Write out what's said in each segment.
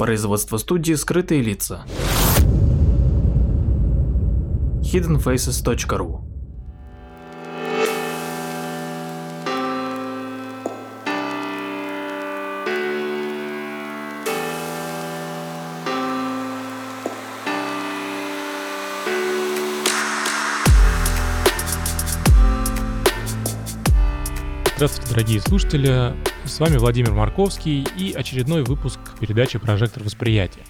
Производство студии «Скрытые лица». hiddenfaces.ru Здравствуйте, дорогие слушатели! С вами Владимир Марковский и очередной выпуск передачи «Прожектор восприятия».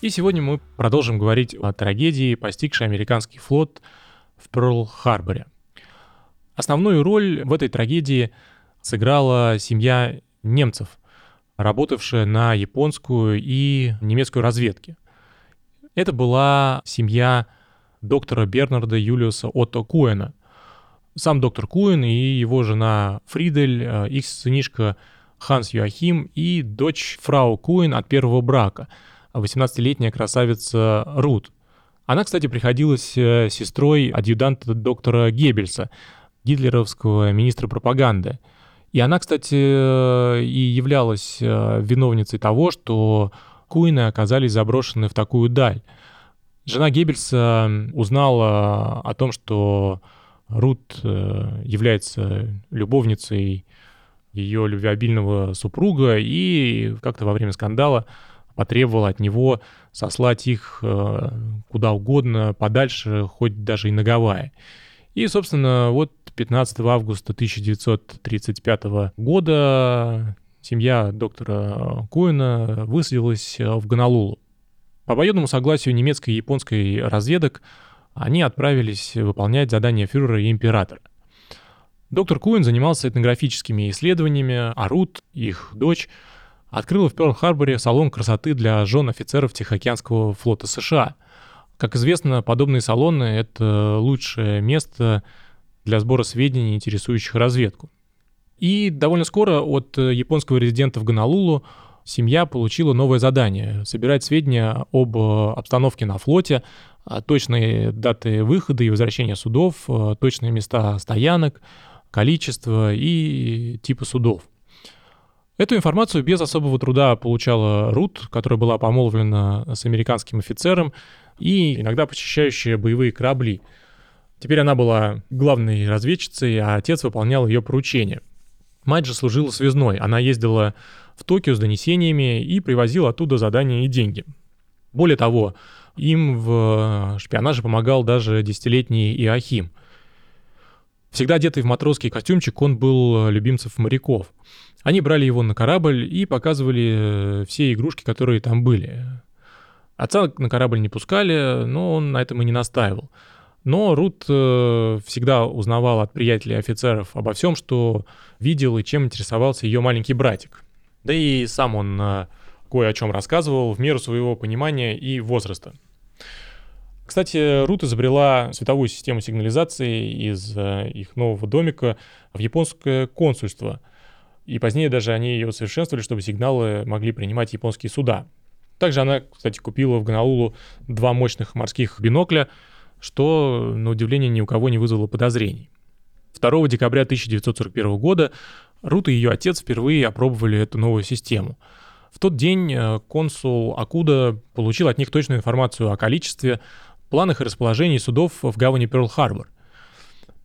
И сегодня мы продолжим говорить о трагедии, постигшей американский флот в Перл-Харборе. Основную роль в этой трагедии сыграла семья немцев, работавшая на японскую и немецкую разведки. Это была семья доктора Бернарда Юлиуса Отто Куэна – сам доктор Куин и его жена Фридель, э, их сынишка Ханс Юахим и дочь фрау Куин от первого брака, 18-летняя красавица Рут. Она, кстати, приходилась э, сестрой адъютанта доктора Геббельса, гитлеровского министра пропаганды. И она, кстати, э, и являлась виновницей того, что Куины оказались заброшены в такую даль. Жена Геббельса узнала о том, что Рут э, является любовницей ее любвеобильного супруга и как-то во время скандала потребовала от него сослать их э, куда угодно, подальше, хоть даже и на Гавайи. И, собственно, вот 15 августа 1935 года семья доктора Коина высадилась в Гонолулу. По обоюдному согласию немецкой и японской разведок они отправились выполнять задания фюрера и императора. Доктор Куин занимался этнографическими исследованиями, а Рут, их дочь, открыла в Пёрл-Харборе салон красоты для жен офицеров Тихоокеанского флота США. Как известно, подобные салоны — это лучшее место для сбора сведений, интересующих разведку. И довольно скоро от японского резидента в Гонолулу семья получила новое задание — собирать сведения об обстановке на флоте, точные даты выхода и возвращения судов, а, точные места стоянок, количество и типы судов. Эту информацию без особого труда получала Рут, которая была помолвлена с американским офицером и иногда посещающая боевые корабли. Теперь она была главной разведчицей, а отец выполнял ее поручения. Мать же служила связной. Она ездила в Токио с донесениями и привозила оттуда задания и деньги. Более того, им в шпионаже помогал даже десятилетний Иохим. Всегда одетый в матросский костюмчик, он был любимцев моряков. Они брали его на корабль и показывали все игрушки, которые там были. Отца на корабль не пускали, но он на этом и не настаивал. Но Рут э, всегда узнавал от приятелей офицеров обо всем, что видел и чем интересовался ее маленький братик. Да и сам он э, кое о чем рассказывал в меру своего понимания и возраста. Кстати, Рут изобрела световую систему сигнализации из э, их нового домика в японское консульство. И позднее даже они ее усовершенствовали, чтобы сигналы могли принимать японские суда. Также она, кстати, купила в Гонолулу два мощных морских бинокля, что, на удивление, ни у кого не вызвало подозрений. 2 декабря 1941 года Рут и ее отец впервые опробовали эту новую систему — в тот день э, консул Акуда получил от них точную информацию о количестве, планах и расположении судов в гавани Перл-Харбор.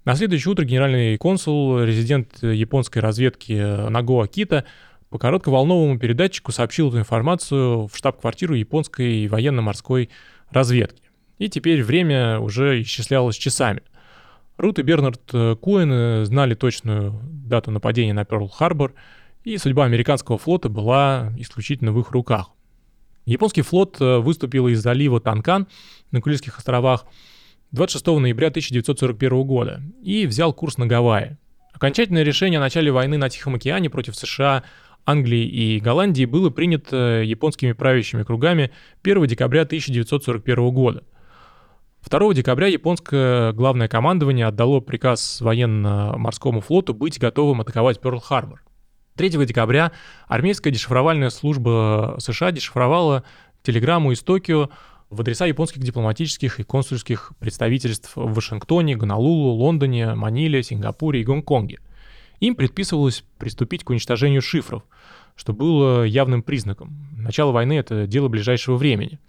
На следующее утро генеральный консул, резидент японской разведки Наго Акита, по коротковолновому передатчику сообщил эту информацию в штаб-квартиру японской военно-морской разведки. И теперь время уже исчислялось часами. Рут и Бернард Куэн знали точную дату нападения на Перл-Харбор – и судьба американского флота была исключительно в их руках. Японский флот э, выступил из залива Танкан на Курильских островах 26 ноября 1941 года и взял курс на Гавайи. Окончательное решение о начале войны на Тихом океане против США, Англии и Голландии было принято японскими правящими кругами 1 декабря 1941 года. 2 декабря японское главное командование отдало приказ военно-морскому флоту быть готовым атаковать Пёрл-Харбор. 3 декабря армейская дешифровальная служба США дешифровала телеграмму из Токио в адреса японских дипломатических и консульских представительств в Вашингтоне, Гонолулу, Лондоне, Маниле, Сингапуре и Гонконге. Им предписывалось приступить к уничтожению шифров, что было явным признаком. Начало войны — это дело ближайшего времени.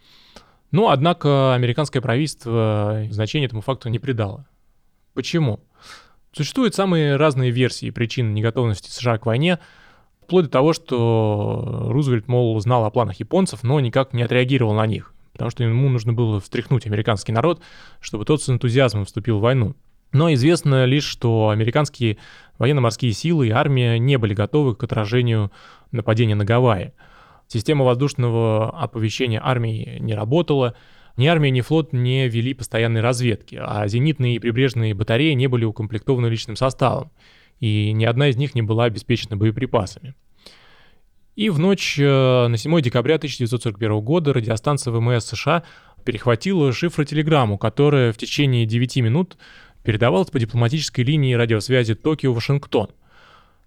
Но, однако, американское правительство значения этому факту не придало. Почему? Существуют самые разные версии причин неготовности США к войне, вплоть до того, что Рузвельт, мол, знал о планах японцев, но никак не отреагировал на них, потому что ему нужно было встряхнуть американский народ, чтобы тот с энтузиазмом вступил в войну. Но известно лишь, что американские военно-морские силы и армия не были готовы к отражению нападения на Гавайи. Система воздушного оповещения армии не работала, ни армия, ни флот не вели постоянной разведки, а зенитные и прибрежные батареи не были укомплектованы личным составом, и ни одна из них не была обеспечена боеприпасами. И в ночь э, на 7 декабря 1941 года радиостанция ВМС США перехватила шифротелеграмму, которая в течение 9 минут передавалась по дипломатической линии радиосвязи Токио-Вашингтон.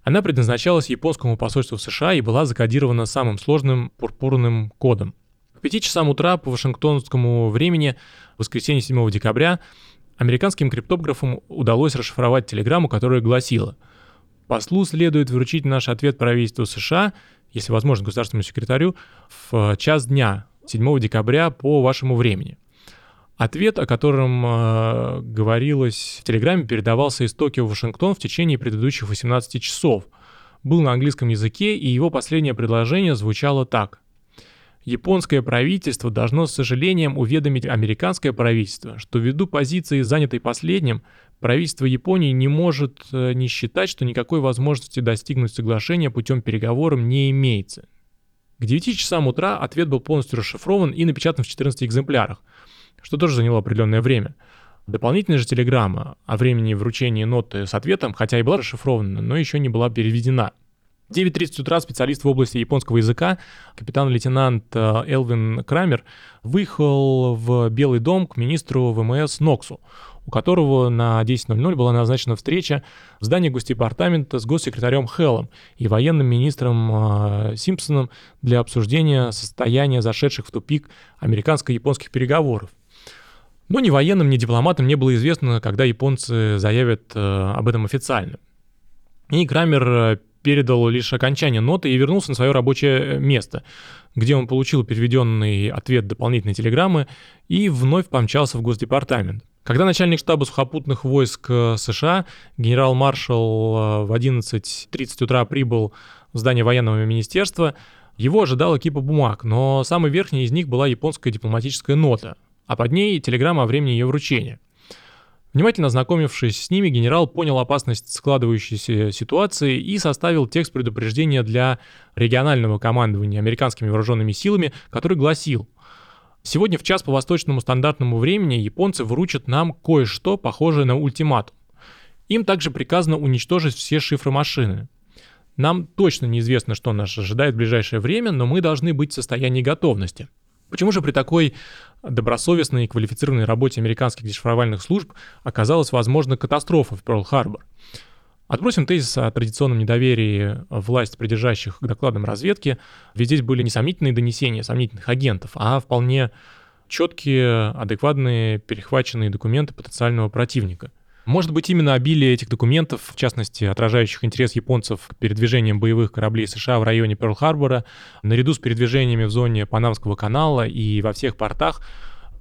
Она предназначалась японскому посольству в США и была закодирована самым сложным пурпурным кодом. К 5 часам утра по вашингтонскому времени, воскресенье 7 декабря, американским криптографам удалось расшифровать телеграмму, которая гласила «Послу следует вручить наш ответ правительству США, если возможно, государственному секретарю, в час дня, 7 декабря по вашему времени». Ответ, о котором э, говорилось в Телеграме, передавался из Токио в Вашингтон в течение предыдущих 18 часов. Был на английском языке, и его последнее предложение звучало так. Японское правительство должно с сожалением уведомить американское правительство, что ввиду позиции, занятой последним, правительство Японии не может э, не считать, что никакой возможности достигнуть соглашения путем переговоров не имеется. К 9 часам утра ответ был полностью расшифрован и напечатан в 14 экземплярах – что тоже заняло определенное время. Дополнительная же телеграмма о времени вручения ноты с ответом, хотя и была расшифрована, но еще не была переведена. В 9.30 утра специалист в области японского языка, капитан-лейтенант э, Элвин Крамер, выехал в Белый дом к министру ВМС Ноксу, у которого на 10.00 была назначена встреча в здании Госдепартамента с госсекретарем Хеллом и военным министром э, Симпсоном для обсуждения состояния зашедших в тупик американско-японских переговоров. Но ни военным, ни дипломатам не было известно, когда японцы заявят э, об этом официально. И Крамер передал лишь окончание ноты и вернулся на свое рабочее место, где он получил переведенный ответ дополнительной телеграммы и вновь помчался в Госдепартамент. Когда начальник штаба сухопутных войск э, США, генерал-маршал э, в 11.30 утра прибыл в здание военного министерства, его ожидала кипа бумаг, но самой верхней из них была японская дипломатическая нота, а под ней телеграмма о времени ее вручения. Внимательно ознакомившись с ними, генерал понял опасность складывающейся ситуации и составил текст предупреждения для регионального командования американскими вооруженными силами, который гласил «Сегодня в час по восточному стандартному времени японцы вручат нам кое-что похожее на ультиматум. Им также приказано уничтожить все шифры машины. Нам точно неизвестно, что нас ожидает в ближайшее время, но мы должны быть в состоянии готовности. Почему же при такой добросовестной и квалифицированной работе американских дешифровальных служб оказалась возможна катастрофа в Перл-Харбор? Отбросим тезис о традиционном недоверии власть придержащих к докладам разведки, ведь здесь были не сомнительные донесения сомнительных агентов, а вполне четкие, адекватные, перехваченные документы потенциального противника. Может быть, именно обилие этих документов, в частности, отражающих интерес японцев к передвижениям боевых кораблей США в районе Перл-Харбора, наряду с передвижениями в зоне Панамского канала и во всех портах,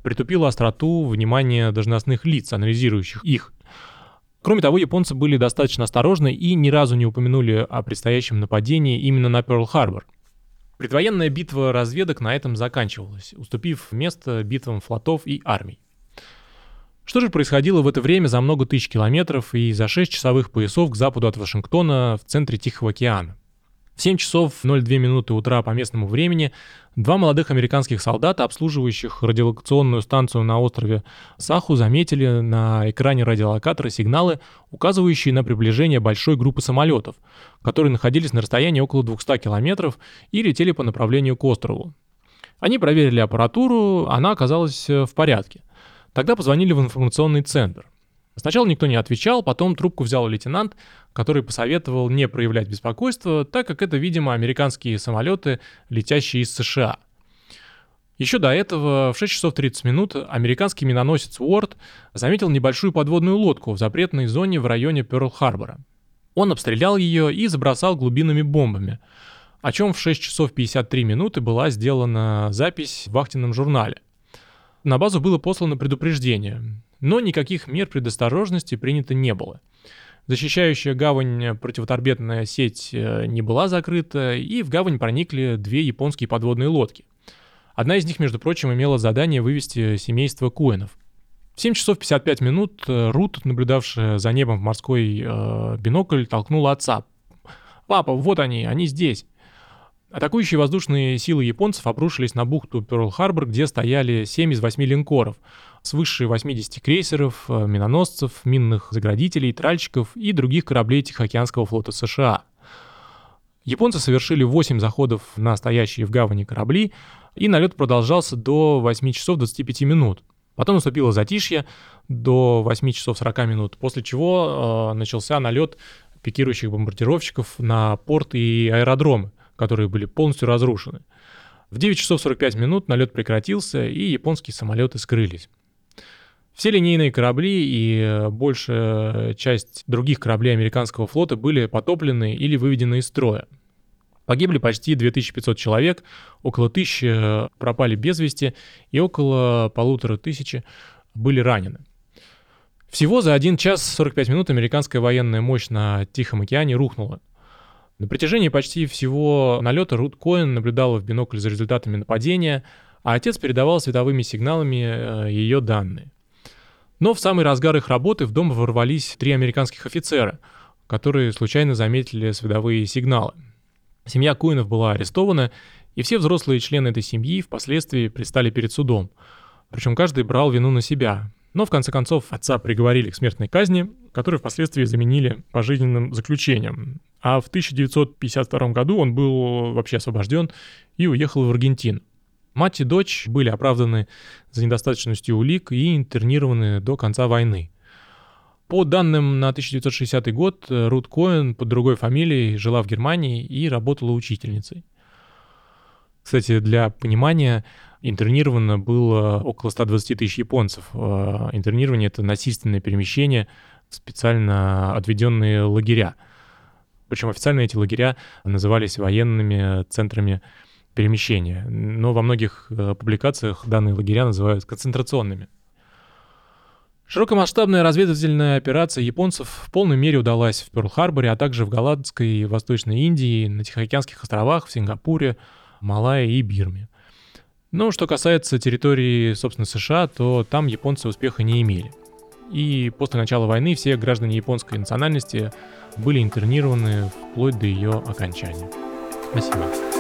притупило остроту внимания должностных лиц, анализирующих их. Кроме того, японцы были достаточно осторожны и ни разу не упомянули о предстоящем нападении именно на Перл-Харбор. Предвоенная битва разведок на этом заканчивалась, уступив место битвам флотов и армий. Что же происходило в это время за много тысяч километров и за 6 часовых поясов к западу от Вашингтона в центре Тихого океана? В 7 часов 02 минуты утра по местному времени два молодых американских солдата, обслуживающих радиолокационную станцию на острове Саху, заметили на экране радиолокатора сигналы, указывающие на приближение большой группы самолетов, которые находились на расстоянии около 200 километров и летели по направлению к острову. Они проверили аппаратуру, она оказалась в порядке. Тогда позвонили в информационный центр. Сначала никто не отвечал, потом трубку взял лейтенант, который посоветовал не проявлять беспокойства, так как это, видимо, американские самолеты, летящие из США. Еще до этого, в 6 часов 30 минут, американский миноносец Уорд заметил небольшую подводную лодку в запретной зоне в районе Перл-Харбора. Он обстрелял ее и забросал глубинными бомбами. о чем в 6 часов 53 минуты была сделана запись в вахтенном журнале. На базу было послано предупреждение, но никаких мер предосторожности принято не было. Защищающая гавань противоторпедная сеть э, не была закрыта, и в гавань проникли две японские подводные лодки. Одна из них, между прочим, имела задание вывести семейство Куэнов. В 7 часов 55 минут э, Рут, наблюдавшая за небом в морской э, бинокль, толкнула отца. «Папа, вот они, они здесь!» Атакующие воздушные силы японцев обрушились на бухту Пёрл-Харбор, где стояли 7 из 8 линкоров, свыше 80 крейсеров, э, миноносцев, минных заградителей, тральщиков и других кораблей Тихоокеанского флота США. Японцы совершили 8 заходов на стоящие в гавани корабли, и налет продолжался до 8 часов 25 минут. Потом наступило затишье до 8 часов 40 минут, после чего э, начался налет пикирующих бомбардировщиков на порт и аэродромы которые были полностью разрушены. В 9 часов 45 минут налет прекратился, и японские самолеты скрылись. Все линейные корабли и э, большая часть других кораблей американского флота были потоплены или выведены из строя. Погибли почти 2500 человек, около тысячи э, пропали без вести и около полутора тысячи были ранены. Всего за 1 час 45 минут американская военная мощь на Тихом океане рухнула. На протяжении почти всего налета Рут Коэн наблюдала в бинокль за результатами нападения, а отец передавал световыми сигналами э, ее данные. Но в самый разгар их работы в дом ворвались три американских офицера, которые случайно заметили световые сигналы. Семья Куинов была арестована, и все взрослые члены этой семьи впоследствии предстали перед судом. Причем каждый брал вину на себя. Но в конце концов отца приговорили к смертной казни, которую впоследствии заменили пожизненным заключением. А в 1952 году он был вообще освобожден и уехал в Аргентину. Мать и дочь были оправданы за недостаточностью улик и интернированы до конца войны. По данным на 1960 год, Рут Коэн под другой фамилией жила в Германии и работала учительницей. Кстати, для понимания, интернировано было около 120 тысяч японцев. Э, интернирование — это насильственное перемещение специально отведенные лагеря — причем официально эти лагеря назывались военными центрами перемещения. Но во многих э, публикациях данные лагеря называют концентрационными. Широкомасштабная разведывательная операция японцев в полной мере удалась в Пёрл-Харборе, а также в Голландской и Восточной Индии, на Тихоокеанских островах, в Сингапуре, Малайи и Бирме. Но что касается территории, собственно, США, то там японцы успеха не имели. И после начала войны все граждане японской национальности были интернированы вплоть до ее окончания. Спасибо.